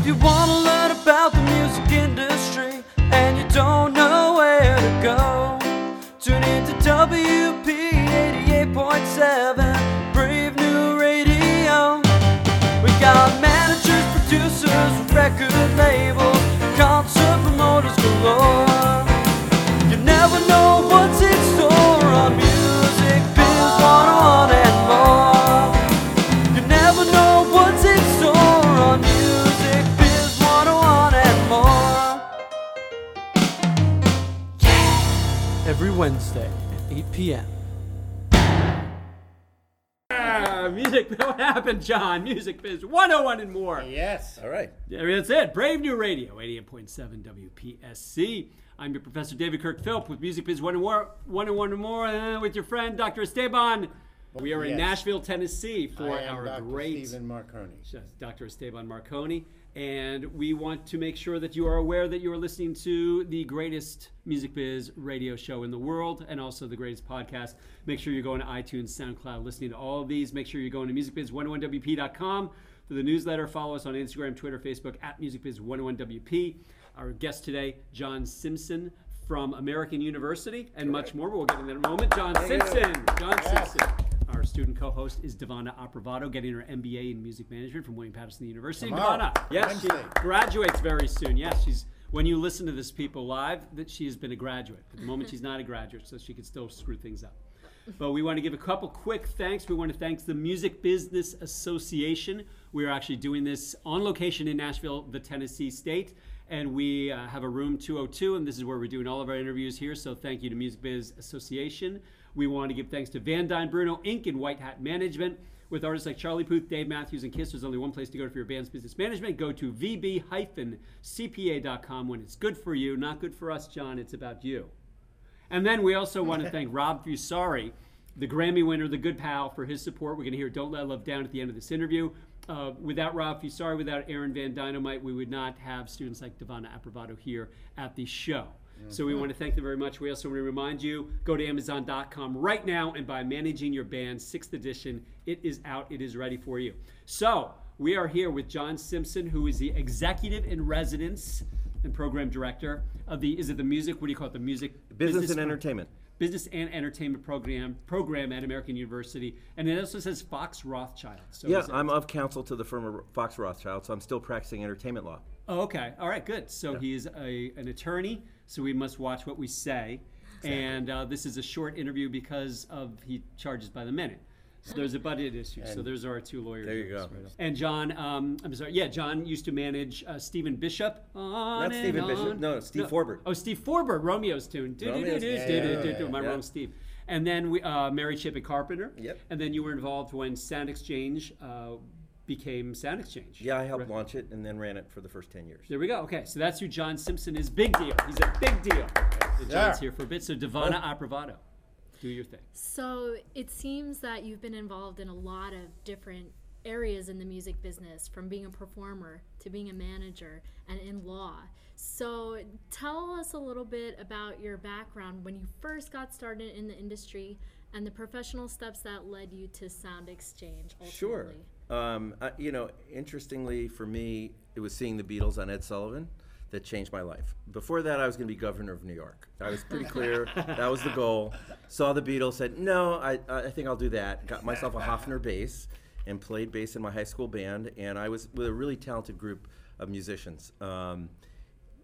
If you want to learn about the music industry and you don't know where to go, tune into WP 88.7 Brave New Radio. We got managers, producers, record labels, p.m. Ah, music. What happened, John? Music Biz 101 and more. Yes. All right. There, That's it. Brave New Radio, 88.7 WPSC. I'm your Professor David Kirk Philp with Music Biz 101 101 and more uh, with your friend Dr. Esteban. We are in Nashville, Tennessee for I am our Dr. great Stephen Marcone. Yes, Dr. Esteban Marcone. And we want to make sure that you are aware that you are listening to the greatest Music Biz radio show in the world and also the greatest podcast. Make sure you're going to iTunes, SoundCloud, listening to all of these. Make sure you're going to musicbiz101wp.com for the newsletter. Follow us on Instagram, Twitter, Facebook at musicbiz101wp. Our guest today, John Simson from American University and much more. But we'll get into that in a moment. John Simson. John Yes. Simson. Our student co-host is Devana Apravado, getting her MBA in music management from William Paterson University. Tomorrow, Devana, yes, she graduates very soon. Yes, she's. When you listen to this people live, that she has been a graduate. At the moment, she's not a graduate, so she can still screw things up. But we want to give a couple quick thanks. We want to thank the Music Business Association. We are actually doing this on location in Nashville, the Tennessee state. And we uh, have a room 202, and this is where we're doing all of our interviews here. So thank you to Music Biz Association. We want to give thanks to Van Dyne Bruno Inc. and White Hat Management. With artists like Charlie Puth, Dave Matthews, and Kiss, there's only one place to go for your band's business management. Go to vb-cpa.com when it's good for you, not good for us, John. It's about you. And then we also want to thank Rob Fusari, the Grammy winner, the good pal, for his support. We're going to hear Don't Let Love Down at the end of this interview. Uh, without Rob Fusari, without Aaron Van Dynamite, we would not have students like Devana Apravado here at the show. So we mm-hmm. want to thank them very much. We also want to remind you go to Amazon.com right now and buy Managing Your Band, sixth edition. It is out, it is ready for you. So we are here with John Simson, who is the executive in residence and program director of the, is it the music, what do you call it? The music Business, and entertainment. business and entertainment program program at American University, and it also says Fox Rothschild. So Yeah, is it- I'm of counsel to the firm of Fox Rothschild, so I'm still practicing entertainment law. Oh, okay. All right. Good. So he is a, an attorney, so we must watch what we say. And uh, this is a short interview because of he charges by the minute. So there's a budget issue. so And- there's our two lawyers. There you go. right. And John, um, I'm sorry. Yeah, John used to manage uh, Stephen Bishop. Not Stephen Bishop. No, Steve Forbert. Oh, Steve Forbert, Romeo's tune. Romeo's- Do-do-do-do, yeah, yeah, Am I wrong, Steve? And then we, uh, Mary Chapin Carpenter. Yep. And then you were involved when Sound Exchange uh, became Sound Exchange. Yeah, I helped Right. launch it and then ran it for the first 10 years. There we go. Okay, so that's who John Simson is. Big deal. He's a big deal. So John's here for a bit. So Devana Apravado, do your thing. So it seems that you've been involved in a lot of different areas in the music business, from being a performer to being a manager and in law. So tell us a little bit about your background when you first got started in the industry and the professional steps that led you to Sound Exchange ultimately. Sure. Um, I, you know, interestingly for me, it was seeing the Beatles on Ed Sullivan that changed my life. Before that, I was going to be governor of New York. I was pretty clear that was the goal. Saw the Beatles, said, no, I, I think I'll do that. Got myself a Hofner bass and played bass in my high school band. And I was with a really talented group of musicians. Um,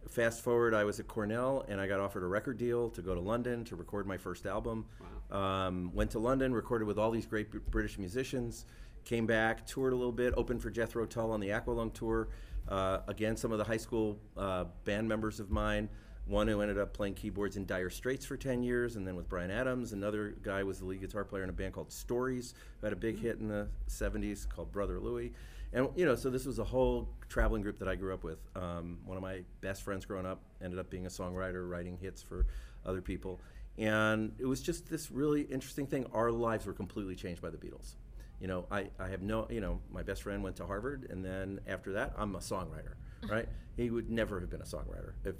fast forward, I was at Cornell and I got offered a record deal to go to London to record my first album. Um, went to London, recorded with all these great Br- British musicians. Came back, toured a little bit, opened for Jethro Tull on the Aqualung tour. Uh, again, some of the high school uh, band members of mine. One who ended up playing keyboards in Dire Straits for 10 years, and then with Bryan Adams. Another guy was the lead guitar player in a band called Stories, who had a big hit in the 70s called Brother Louie. And, you know, so this was a whole traveling group that I grew up with. Um, one of my best friends growing up ended up being a songwriter, writing hits for other people. And it was just this really interesting thing. Our lives were completely changed by the Beatles. You know, I, I have no, you know, my best friend went to Harvard, and then after that, I'm a songwriter, right? he would never have been a songwriter, if,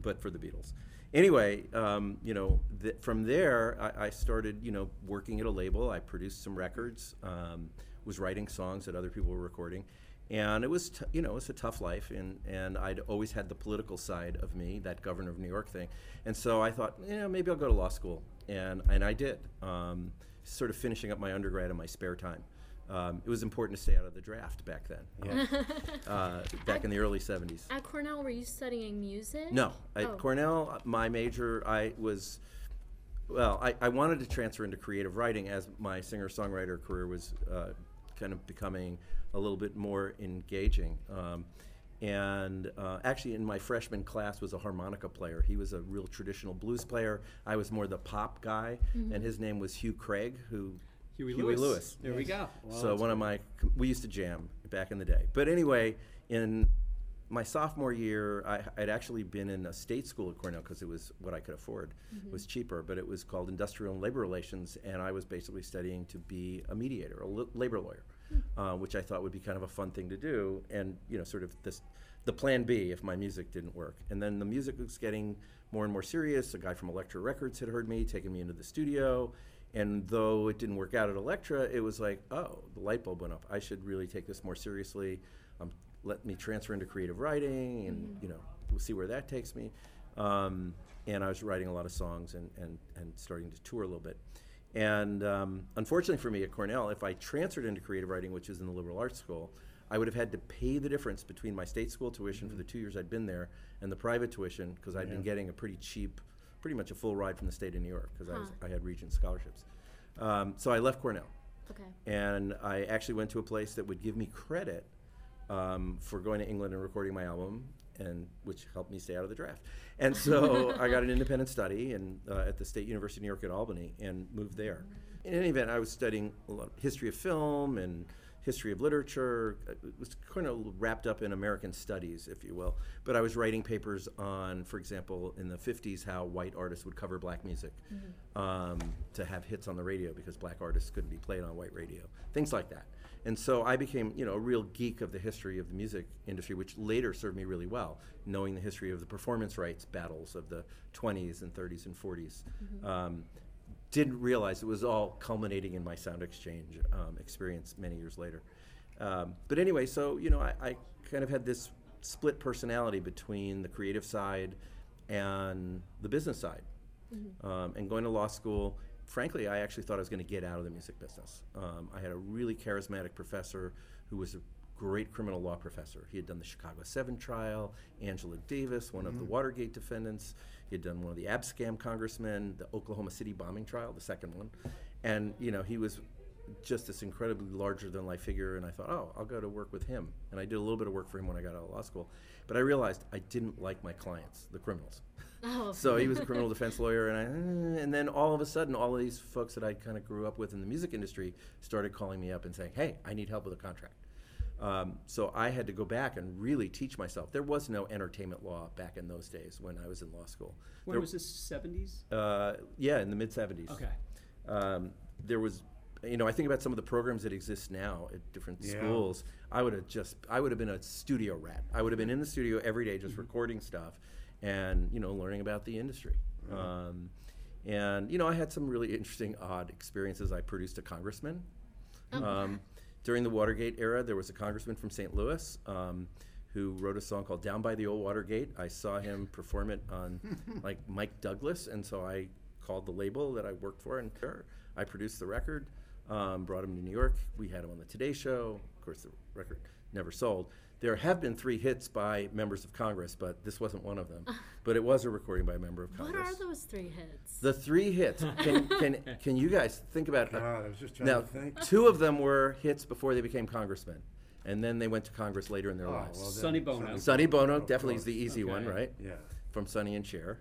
but for the Beatles. Anyway, um, you know, th- from there, I, I started, you know, working at a label. I produced some records, um, was writing songs that other people were recording. And it was, t- you know, it was a tough life, and, and I'd always had the political side of me, that governor of New York thing. And so I thought, yeah, maybe I'll go to law school. And, and I did, um, sort of finishing up my undergrad in my spare time. Um, it was important to stay out of the draft back then, Yeah. uh, back in the early 70s. At Cornell, were you studying music? No, at Oh. Cornell, my major, I was, well, I, I wanted to transfer into creative writing as my singer songwriter career was uh, kind of becoming a little bit more engaging. Um, and uh, actually, in my freshman class was a harmonica player. He was a real traditional blues player. I was more the pop guy, and his name was Hugh Cregg, who Huey, Huey Lewis. Lewis. There we go. so one of my we used to jam back in the day. But anyway, in my sophomore year, I, I'd actually been in a state school at Cornell because it was what I could afford. It was cheaper, but it was called Industrial and Labor Relations, and I was basically studying to be a mediator, a labor lawyer, uh, which I thought would be kind of a fun thing to do, and you know, sort of this the plan B if my music didn't work. And then the music was getting more and more serious. A guy from Elektra Records had heard me, taken me into the studio. And though it didn't work out at Elektra, it was like, oh, the light bulb went up. I should really take this more seriously. Um, let me transfer into creative writing, and you know, we'll see where that takes me. Um, and I was writing a lot of songs and, and, and starting to tour a little bit. And um, unfortunately for me at Cornell, if I transferred into creative writing, which is in the liberal arts school, I would have had to pay the difference between my state school tuition for the two years I'd been there and the private tuition because I'd been getting a pretty cheap, pretty much a full ride from the state of New York because I, was- I had Regent scholarships. Um, so I left Cornell Okay. and I actually went to a place that would give me credit um, for going to England and recording my album, and which helped me stay out of the draft. And so I got an independent study and uh, at the State University of New York at Albany and moved there. In any event, I was studying a lot of history of film and history of literature. It was kind of wrapped up in American studies, if you will. But I was writing papers on, for example, in the 50s, how white artists would cover black music um, to have hits on the radio because black artists couldn't be played on white radio, things like that. And so I became, you know, a real geek of the history of the music industry, which later served me really well, knowing the history of the performance rights battles of the 20s and 30s and 40s. Um, didn't realize it was all culminating in my sound exchange um, experience many years later. Um, but anyway, so you know, I, I kind of had this split personality between the creative side and the business side. Um, and going to law school, frankly, I actually thought I was going to get out of the music business. Um, I had a really charismatic professor who was a great criminal law professor. He had done the Chicago 7 trial, Angela Davis, one of the Watergate defendants. He had done one of the Abscam congressmen, the Oklahoma City bombing trial, the second one. And, you know, he was just this incredibly larger than life figure. And I thought, oh, I'll go to work with him. And I did a little bit of work for him when I got out of law school. But I realized I didn't like my clients, the criminals. Oh. So he was a criminal defense lawyer, and I, and then all of a sudden, all of these folks that I kind of grew up with in the music industry started calling me up and saying, "Hey, I need help with a contract." Um, so I had to go back and really teach myself. There was no entertainment law back in those days when I was in law school. When There- was this? 70s? Uh, yeah, in the mid '70s. Okay. Um, there was, you know, I think about some of the programs that exist now at different Yeah. schools. I would have just, I would have been a studio rat. I would have been in the studio every day, just recording stuff, and you know, learning about the industry. Um, and you know, I had some really interesting, odd experiences. I produced a congressman. Um, during the Watergate era, there was a congressman from St. Louis um, who wrote a song called "Down by the Old Watergate." I saw him perform it on like Mike Douglas, and so I called the label that I worked for, and sure, I produced the record. Um, brought him to New York. We had him on the Today Show. Of course, the record never sold. There have been three hits by members of Congress, but this wasn't one of them. But it was a recording by a member of Congress. What are those three hits? The three hits. Can, can, can you guys think about uh, God, I was just trying now, to think. two of them were hits before they became congressmen, and then they went to Congress later in their Oh, lives. well, then Sonny Bono. Sonny Bono Of definitely is course. the easy one, Okay. right? Yeah. From Sonny and Cher.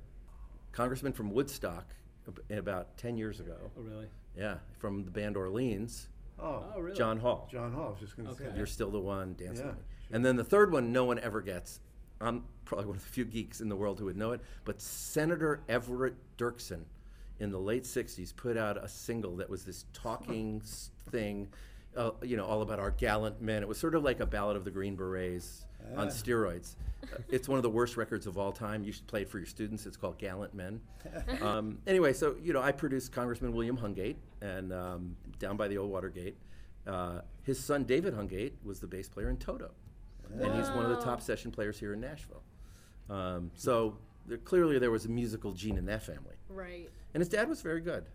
Congressman from Woodstock, ab- about ten years ago. Oh, really? Yeah, from the band Orleans, Oh, Oh, really? John Hall. John Hall. I was just going to Okay. say. You're still the one dancing. Yeah, with me. And then the third one, no one ever gets. I'm probably one of the few geeks in the world who would know it. But Senator Everett Dirksen, in the late '60s, put out a single that was this talking thing, uh, you know, all about our gallant men. It was sort of like a Ballad of the Green Berets on steroids. Uh, it's one of the worst records of all time. You should play it for your students. It's called Gallant Men. Um, anyway, so you know, I produced Congressman William Hungate and um, down by the old Watergate. Uh, his son David Hungate was the bass player in Toto, and he's one of the top session players here in Nashville. Um, so there, clearly there was a musical gene in that family, Right. and his dad was very good.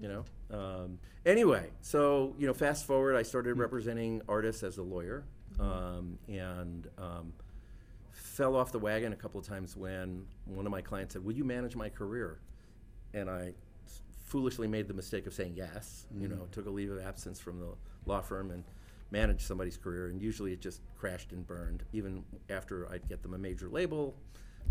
You know. Um, anyway, so you know, fast forward, I started representing artists as a lawyer, um, and um, fell off the wagon a couple of times when one of my clients said, "Will you manage my career?" And I foolishly made the mistake of saying yes. You know, took a leave of absence from the law firm and managed somebody's career, and usually it just crashed and burned. Even after I'd get them a major label,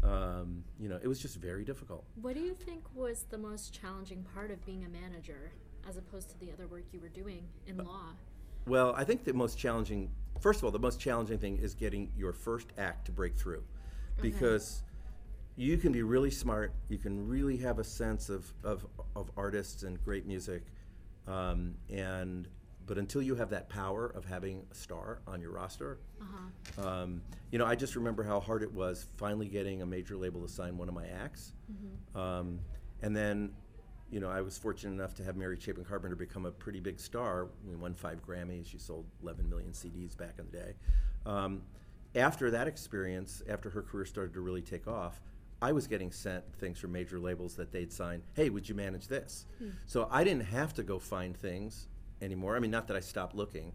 um, you know, it was just very difficult. What do you think was the most challenging part of being a manager as opposed to the other work you were doing in law? Well, I think the most challenging, first of all, the most challenging thing is getting your first act to break through. Because you can be really smart, you can really have a sense of, of, of artists and great music, um, and but until you have that power of having a star on your roster, um, you know, I just remember how hard it was finally getting a major label to sign one of my acts, um, and then you know, I was fortunate enough to have Mary Chapin Carpenter become a pretty big star. We won five Grammys. She sold 11 million CDs back in the day. Um, after that experience, after her career started to really take off, I was getting sent things from major labels that they'd sign. Hey, would you manage this? So I didn't have to go find things anymore. I mean, not that I stopped looking,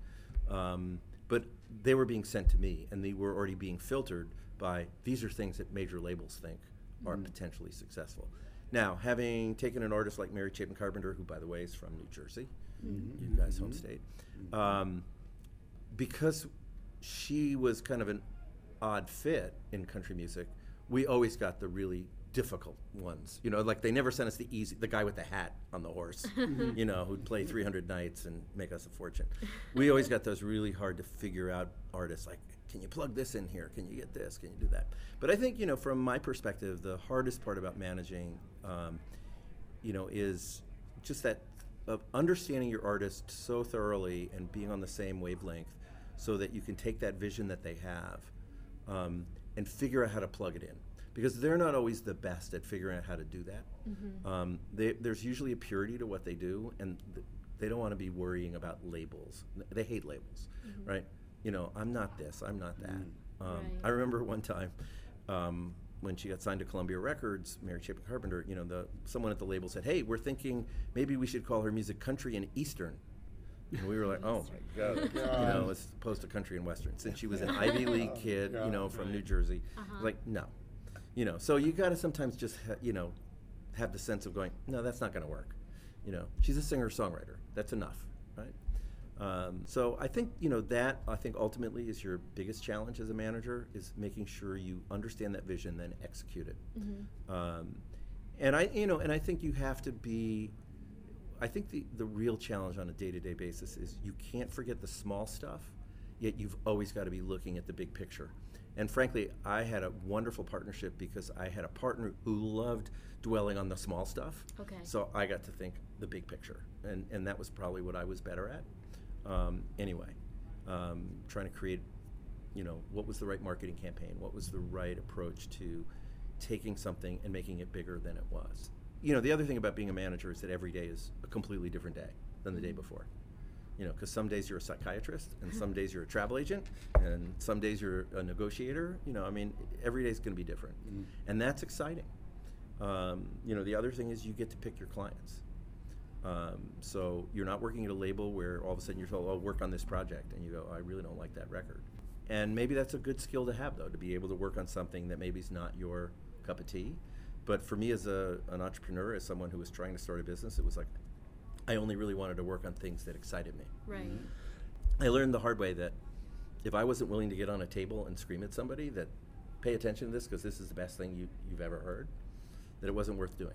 um, but they were being sent to me, and they were already being filtered by these are things that major labels think are potentially successful. Now, having taken an artist like Mary Chapin Carpenter, who, by the way, is from New Jersey, you guys' home state, um, because she was kind of an odd fit in country music, we always got the really difficult ones. You know, like they never sent us the easy, the guy with the hat on the horse, you know, who'd play 300 nights and make us a fortune. We always got those really hard to figure out artists like, can you plug this in here? Can you get this? Can you do that? But I think, you know, from my perspective, the hardest part about managing, um, you know, is just that of understanding your artist so thoroughly and being on the same wavelength so that you can take that vision that they have um, and figure out how to plug it in because they're not always the best at figuring out how to do that. Um, they, there's usually a purity to what they do and th- they don't want to be worrying about labels. They hate labels right? You know i'm not this i'm not that. Um, Right. i remember one time um, when she got signed to Columbia Records, Mary Chapin Carpenter, you know, the someone at the label said, "Hey, we're thinking maybe we should call her music country and eastern." And we were like, "Oh my god!" you know, as opposed to country and western. Since she was an Ivy League kid, you know, from New Jersey, like no, you know. So you got to sometimes just ha- you know have the sense of going, "No, that's not going to work." You know, she's a singer songwriter. That's enough, right? Um, so I think you know that I think ultimately is your biggest challenge as a manager is making sure you understand that vision, then execute it. Um, and I, you know, and I think you have to be. I think the the real challenge on a day to day basis is you can't forget the small stuff, yet you've always got to be looking at the big picture. And frankly, I had a wonderful partnership because I had a partner who loved dwelling on the small stuff. Okay. So I got to think the big picture, and and that was probably what I was better at. Um, anyway, um, trying to create, you know, what was the right marketing campaign? What was the right approach to taking something and making it bigger than it was? You know, the other thing about being a manager is that every day is a completely different day than the day before. You know, because some days you're a psychiatrist, and some days you're a travel agent, and some days you're a negotiator. You know, I mean, every day is going to be different, and that's exciting. Um, you know, the other thing is you get to pick your clients. Um, so you're not working at a label where all of a sudden you're told, "Oh, work on this project," and you go, "I really don't like that record." And maybe that's a good skill to have, though, to be able to work on something that maybe is not your cup of tea. But for me, as a, an entrepreneur, as someone who was trying to start a business, it was like I only really wanted to work on things that excited me. Right. Mm-hmm. I learned the hard way that if I wasn't willing to get on a table and scream at somebody that pay attention to this because this is the best thing you, you've ever heard, that it wasn't worth doing.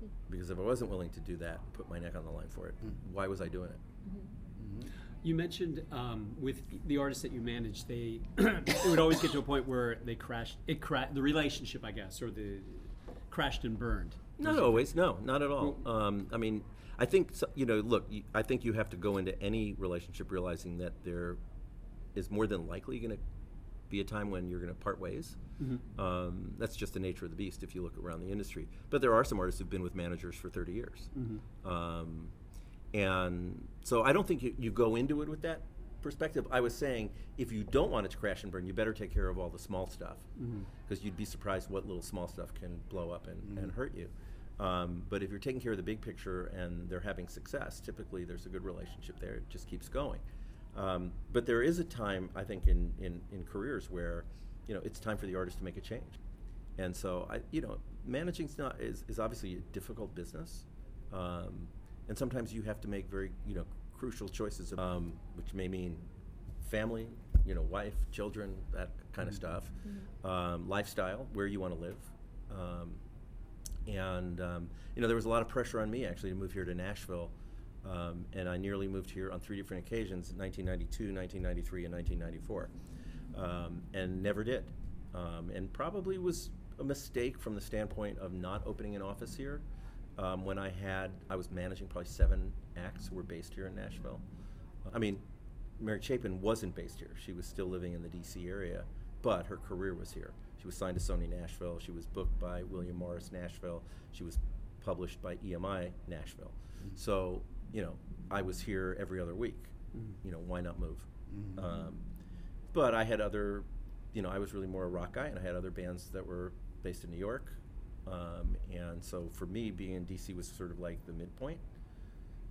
Hmm. Because if I wasn't willing to do that, put my neck on the line for it, hmm. why was I doing it? Mm-hmm. Mm-hmm. You mentioned um, with the artists that you manage, they it would always get to a point where they crashed. It cra- the relationship, I guess, or the crashed and burned. Not always, no, not at all. Um, I mean, I think you know. Look, I think you have to go into any relationship realizing that there is more than likely going to be a time when you're going to part ways. Um, that's just the nature of the beast if you look around the industry. But there are some artists who've been with managers for 30 years. Um, And so I don't think you, you go into it with that perspective. I was saying if you don't want it to crash and burn, you better take care of all the small stuff because you'd be surprised what little small stuff can blow up and, and hurt you. Um, but if you're taking care of the big picture and they're having success, typically there's a good relationship there. It just keeps going. Um, but there is a time, I think, in, in, in careers where, you know, it's time for the artist to make a change. And so, I, you know, managing not is, is obviously a difficult business, um, and sometimes you have to make very, you know, crucial choices, um, which may mean family, you know, wife, children, that kind of stuff, um, lifestyle, where you want to live, um, and um, you know, there was a lot of pressure on me actually to move here to Nashville. Um, and I nearly moved here on three different occasions 1992, 1993, and 1994. Um, and never did. Um, and probably was a mistake from the standpoint of not opening an office here. Um, when I had, I was managing probably seven acts who were based here in Nashville. I mean, Mary Chapin wasn't based here. She was still living in the DC area, but her career was here. She was signed to Sony Nashville. She was booked by William Morris Nashville. She was published by EMI Nashville. So, you know, I was here every other week. You know, why not move? Um, but I had other, you know, I was really more a rock guy, and I had other bands that were based in New York. Um, and so for me, being in DC was sort of like the midpoint.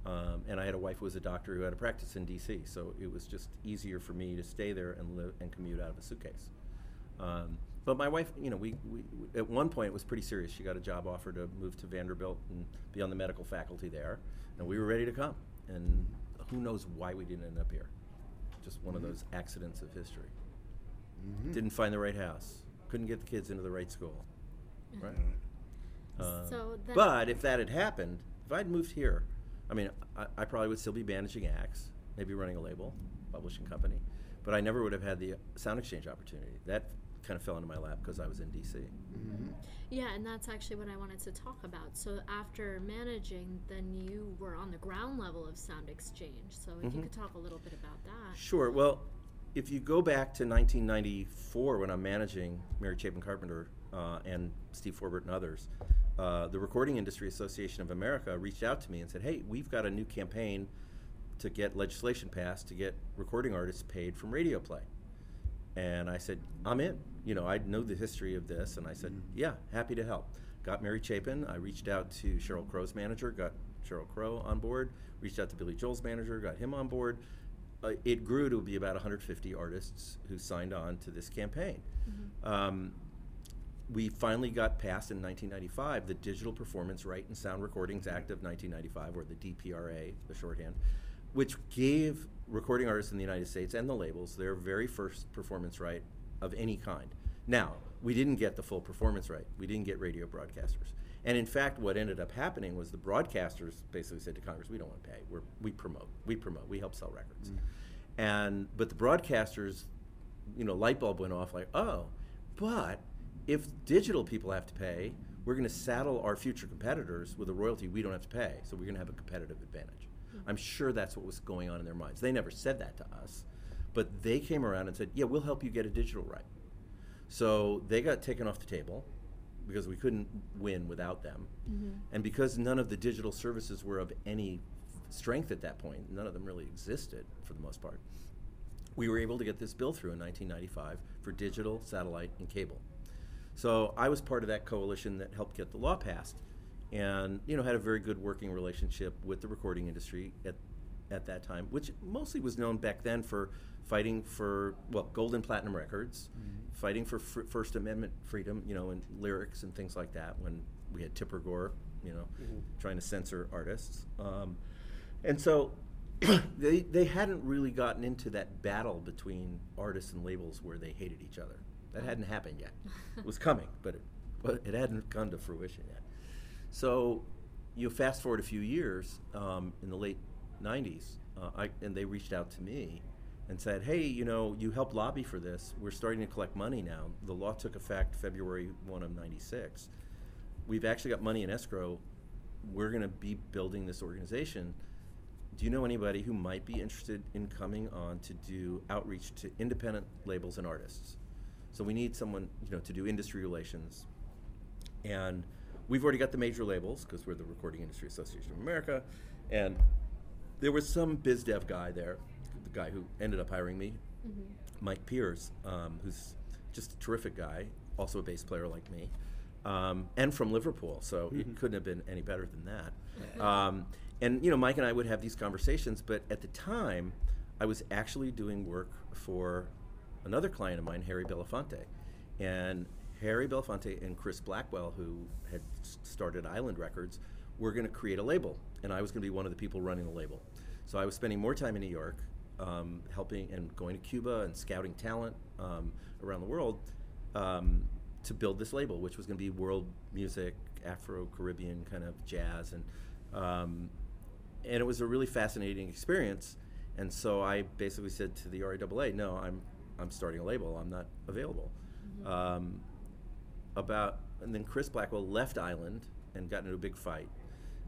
Um, and I had a wife who was a doctor who had a practice in DC, so it was just easier for me to stay there and live and commute out of a suitcase. Um, but my wife, you know, we, we at one point it was pretty serious. She got a job offer to move to Vanderbilt and be on the medical faculty there, and we were ready to come. And who knows why we didn't end up here? Just one of mm-hmm. those accidents of history. Mm-hmm. Didn't find the right house. Couldn't get the kids into the right school. Right. Um, So then- but if that had happened, if I'd moved here, I mean, I, I probably would still be managing acts, maybe running a label, publishing company, but I never would have had the sound exchange opportunity. That kind of fell into my lap because I was in DC. Yeah, and that's actually what I wanted to talk about. So after managing, then you were on the ground level of Sound Exchange. So if you could talk a little bit about that. Sure. Well, if you go back to 1994 when I'm managing Mary Chapin Carpenter uh, and Steve Forbert and others, uh, the Recording Industry Association of America reached out to me and said, "Hey, we've got a new campaign to get legislation passed to get recording artists paid from radio play." And I said, I'm in. You know, I know the history of this, and I said, yeah, happy to help. Got Mary Chapin. I reached out to Sheryl Crow's manager, got Sheryl Crow on board. Reached out to Billy Joel's manager, got him on board. Uh, it grew to be about 150 artists who signed on to this campaign. Um, we finally got passed in 1995 the Digital Performance Right and Sound Recordings Act of 1995, or the DPRA, the shorthand, which gave recording artists in the United States and the labels their very first performance right of any kind. Now, we didn't get the full performance right. We didn't get radio broadcasters. And in fact, what ended up happening was the broadcasters basically said to Congress, "We don't want to pay. We're, we promote. We promote. We help sell records." Mm-hmm. And but the broadcasters, you know, light bulb went off like, "Oh, but if digital people have to pay, we're going to saddle our future competitors with a royalty we don't have to pay. So we're going to have a competitive advantage." I'm sure that's what was going on in their minds. They never said that to us, but they came around and said, "Yeah, we'll help you get a digital right." So they got taken off the table because we couldn't win without them. Mm-hmm. And because none of the digital services were of any strength at that point, none of them really existed for the most part, we were able to get this bill through in 1995 for digital, satellite, and cable. So I was part of that coalition that helped get the law passed and you know had a very good working relationship with the recording industry at at that time, which mostly was known back then for fighting for well gold and platinum records, fighting for fr- First Amendment freedom, you know, and lyrics and things like that. When we had Tipper Gore, you know, trying to censor artists, um, and so they they hadn't really gotten into that battle between artists and labels where they hated each other. That hadn't happened yet. it was coming, but it, but it hadn't come to fruition yet. So you fast forward a few years um, in the late 90s, uh, I, and they reached out to me and said, hey, you know, you helped lobby for this. We're starting to collect money now. The law took effect February 1 of 96. We've actually got money in escrow. We're going to be building this organization. Do you know anybody who might be interested in coming on to do outreach to independent labels and artists? So we need someone, you know, to do industry relations. And we've already got the major labels because we're the Recording Industry Association of America, and there was some biz dev guy there, the guy who ended up hiring me, Mike Pierce, um, who's just a terrific guy, also a bass player like me, um, and from Liverpool, so it couldn't have been any better than that. Um, and you know, Mike and I would have these conversations, but at the time, I was actually doing work for another client of mine, Harry Belafonte, and Harry Belafonte and Chris Blackwell, who had started Island Records, were going to create a label, and I was going to be one of the people running the label. So I was spending more time in New York, um, helping and going to Cuba and scouting talent um, around the world um, to build this label, which was going to be world music, Afro Caribbean kind of jazz, and um, and it was a really fascinating experience. And so I basically said to the RIAA, "No, I'm I'm starting a label. I'm not available." Um, about and then Chris Blackwell left Island and got into a big fight,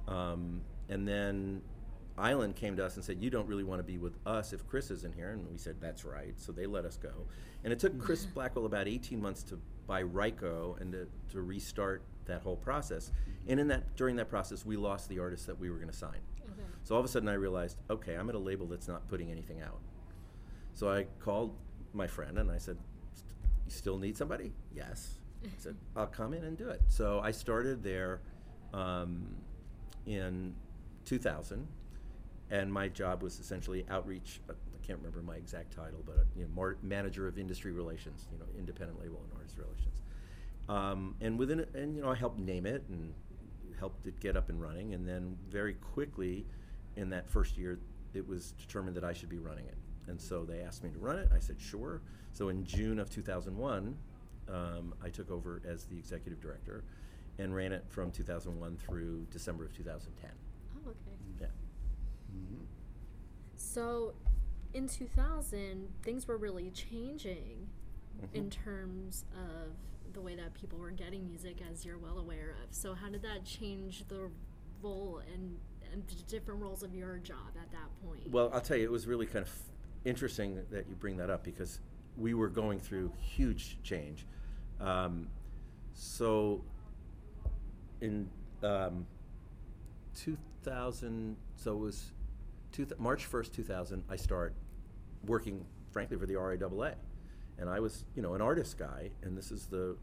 um, and then Island came to us and said, "You don't really want to be with us if Chris isn't here," and we said, "That's right." So they let us go, and it took Chris Blackwell about 18 months to buy Ryko and to, to restart that whole process. And in that during that process, we lost the artists that we were going to sign. Okay. So all of a sudden, I realized, okay, I'm at a label that's not putting anything out. So I called my friend and I said, "You still need somebody?" Yes. I said, "I'll come in and do it." So I started there um, in 2000, and my job was essentially outreach. uh, I can't remember my exact title, but uh, you know, more manager of industry relations, you know, independent label and artist relations. Um, and within it, and you know, I helped name it and helped it get up and running. And then very quickly, in that first year, it was determined that I should be running it. And so they asked me to run it. I said sure. So in June of 2001, um, I took over as the executive director and ran it from 2001 through December of 2010. Oh, okay. Yeah. So, in 2000, things were really changing in Mhm. terms of the way that people were getting music, as you're well aware of. So, how did that change the role and, and the different roles of your job at that point? Well, I'll tell you, it was really kind of interesting that you bring that up because we were going through huge change. Um, so, in um, 2000, so it was two, March 1st, 2000, I start working, frankly, for the RIAA. And I was, you know, an artist guy, and this is the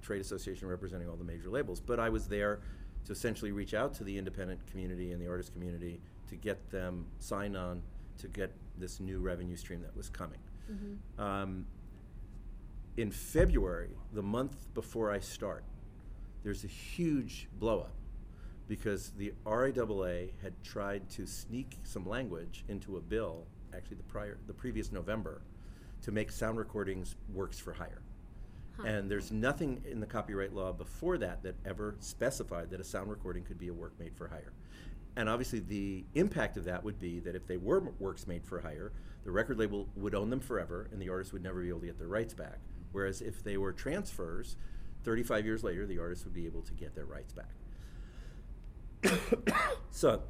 trade association representing all the major labels. But I was there to essentially reach out to the independent community and the artist community to get them signed on to get this new revenue stream that was coming. Mhm. Um, in February, the month before I start, there's a huge blowup because the RIAA had tried to sneak some language into a bill, actually the prior, the previous November, to make sound recordings works for hire. Huh. And there's nothing in the copyright law before that that ever specified that a sound recording could be a work made for hire. And obviously, the impact of that would be that if they were works made for hire, the record label would own them forever, and the artist would never be able to get their rights back. Whereas if they were transfers, 35 years later, the artist would be able to get their rights back. so,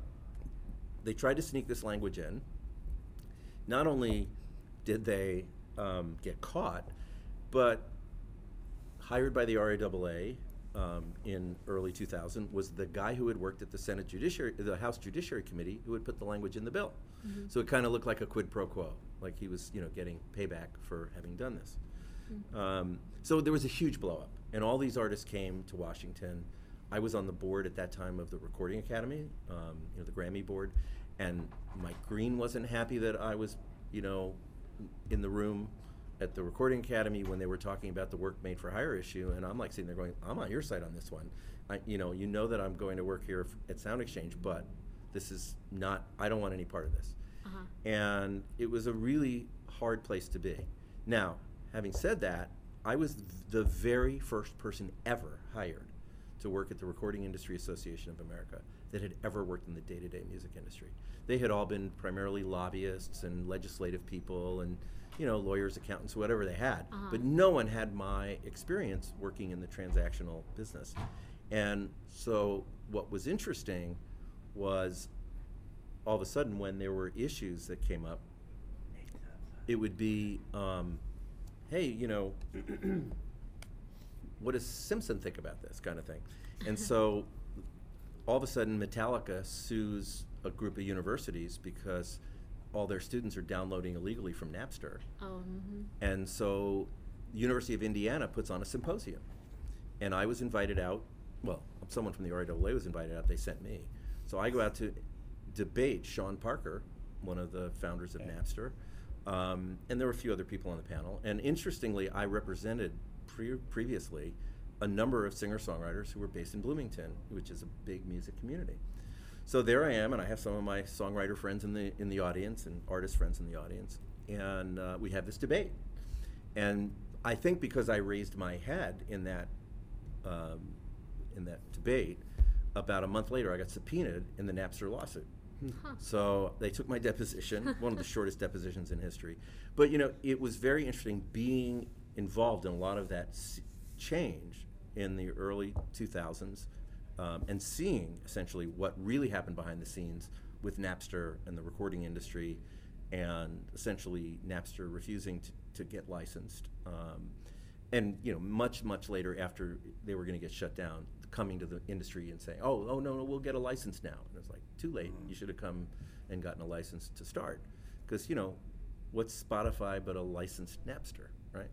they tried to sneak this language in. Not only did they um, get caught, but hired by the RIAA um, in early 2000 was the guy who had worked at the Senate Judiciary, the House Judiciary Committee, who had put the language in the bill. So it kind of looked like a quid pro quo, like he was, you know, getting payback for having done this. Um, so there was a huge blowup, and all these artists came to Washington. I was on the board at that time of the Recording Academy, um, you know, the Grammy board, and Mike Greene wasn't happy that I was, you know, in the room at the Recording Academy when they were talking about the work made for hire issue, and I'm like sitting there going, I'm on your side on this one. I, you know, you know that I'm going to work here at Sound Exchange, but this is not. I don't want any part of this Uh-huh. and it was a really hard place to be. Now, having said that, I was the very first person ever hired to work at the Recording Industry Association of America that had ever worked in the day-to-day music industry. They had all been primarily lobbyists and legislative people and you know lawyers, accountants, whatever they had, Uh-huh. but no one had my experience working in the transactional business. And so what was interesting was all of a sudden when there were issues that came up, it would be, um, hey, you know, what does Simson think about this kind of thing? And so all of a sudden Metallica sues a group of universities because all their students are downloading illegally from Napster. Oh, mhm. And so, University of Indiana puts on a symposium, and I was invited out. Well, someone from the RIAA was invited out. They sent me, so I go out to debate Sean Parker, one of the founders of Napster, um, and there were a few other people on the panel. And interestingly, I represented pre- previously a number of singer-songwriters who were based in Bloomington, which is a big music community. So there I am, and I have some of my songwriter friends in the in the audience and artist friends in the audience, and uh, we have this debate. And I think because I raised my head in that um, in that debate, about a month later I got subpoenaed in the Napster lawsuit. So they took my deposition, one of the shortest depositions in history. But you know, it was very interesting being involved in a lot of that s- change in the early 2000s um, and seeing essentially what really happened behind the scenes with Napster and the recording industry, and essentially Napster refusing to, to get licensed. Um, and you know, much much later, after they were going to get shut down, coming to the industry and saying, "Oh, oh no, no, we'll get a license now." And it's like too late. You should have come and gotten a license to start, because you know, what's Spotify but a licensed Napster, right?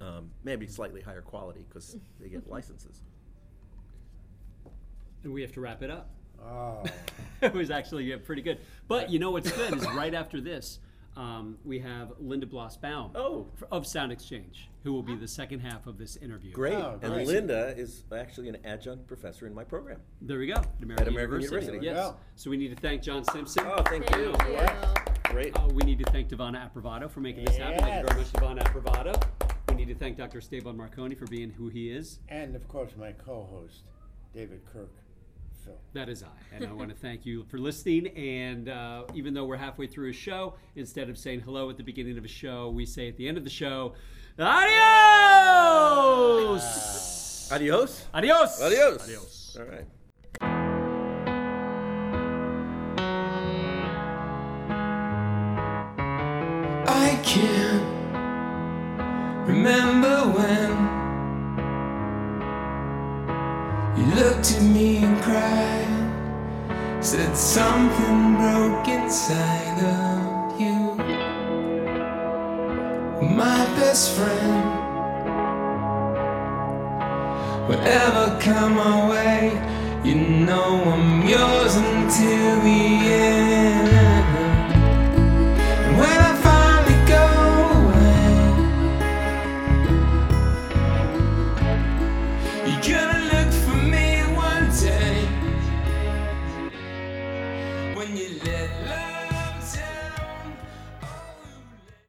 Um, maybe slightly higher quality because they get licenses. And we have to wrap it up. Oh, it was actually yeah, pretty good. But you know what's good is right after this, um, we have Linda Bloss-Baum Oh. of Sound Exchange, who will be the second half of this interview. Great. Oh, and great. Linda is actually an adjunct professor in my program. There we go. At American, At American University. University. Yes. There we go. So we need to thank John Simson. Oh, thank, Thank you. you. Great. Uh, we need to thank Devana Aprovato for making this happen. Thank you very much, Devana Aprovato. We need to thank Dr. Esteban Marcone for being who he is. and of course my co-host, David Kirk, Phil. That is I. And I want to thank you for listening. And uh, even though we're halfway through a show, instead of saying hello at the beginning of a show, we say at the end of the show, Adios! Adios. Adios! Adios. Adios. All right. I can't looked at me and cried, said something broke inside of you. My best friend, whatever come my way, you know I'm yours until the end.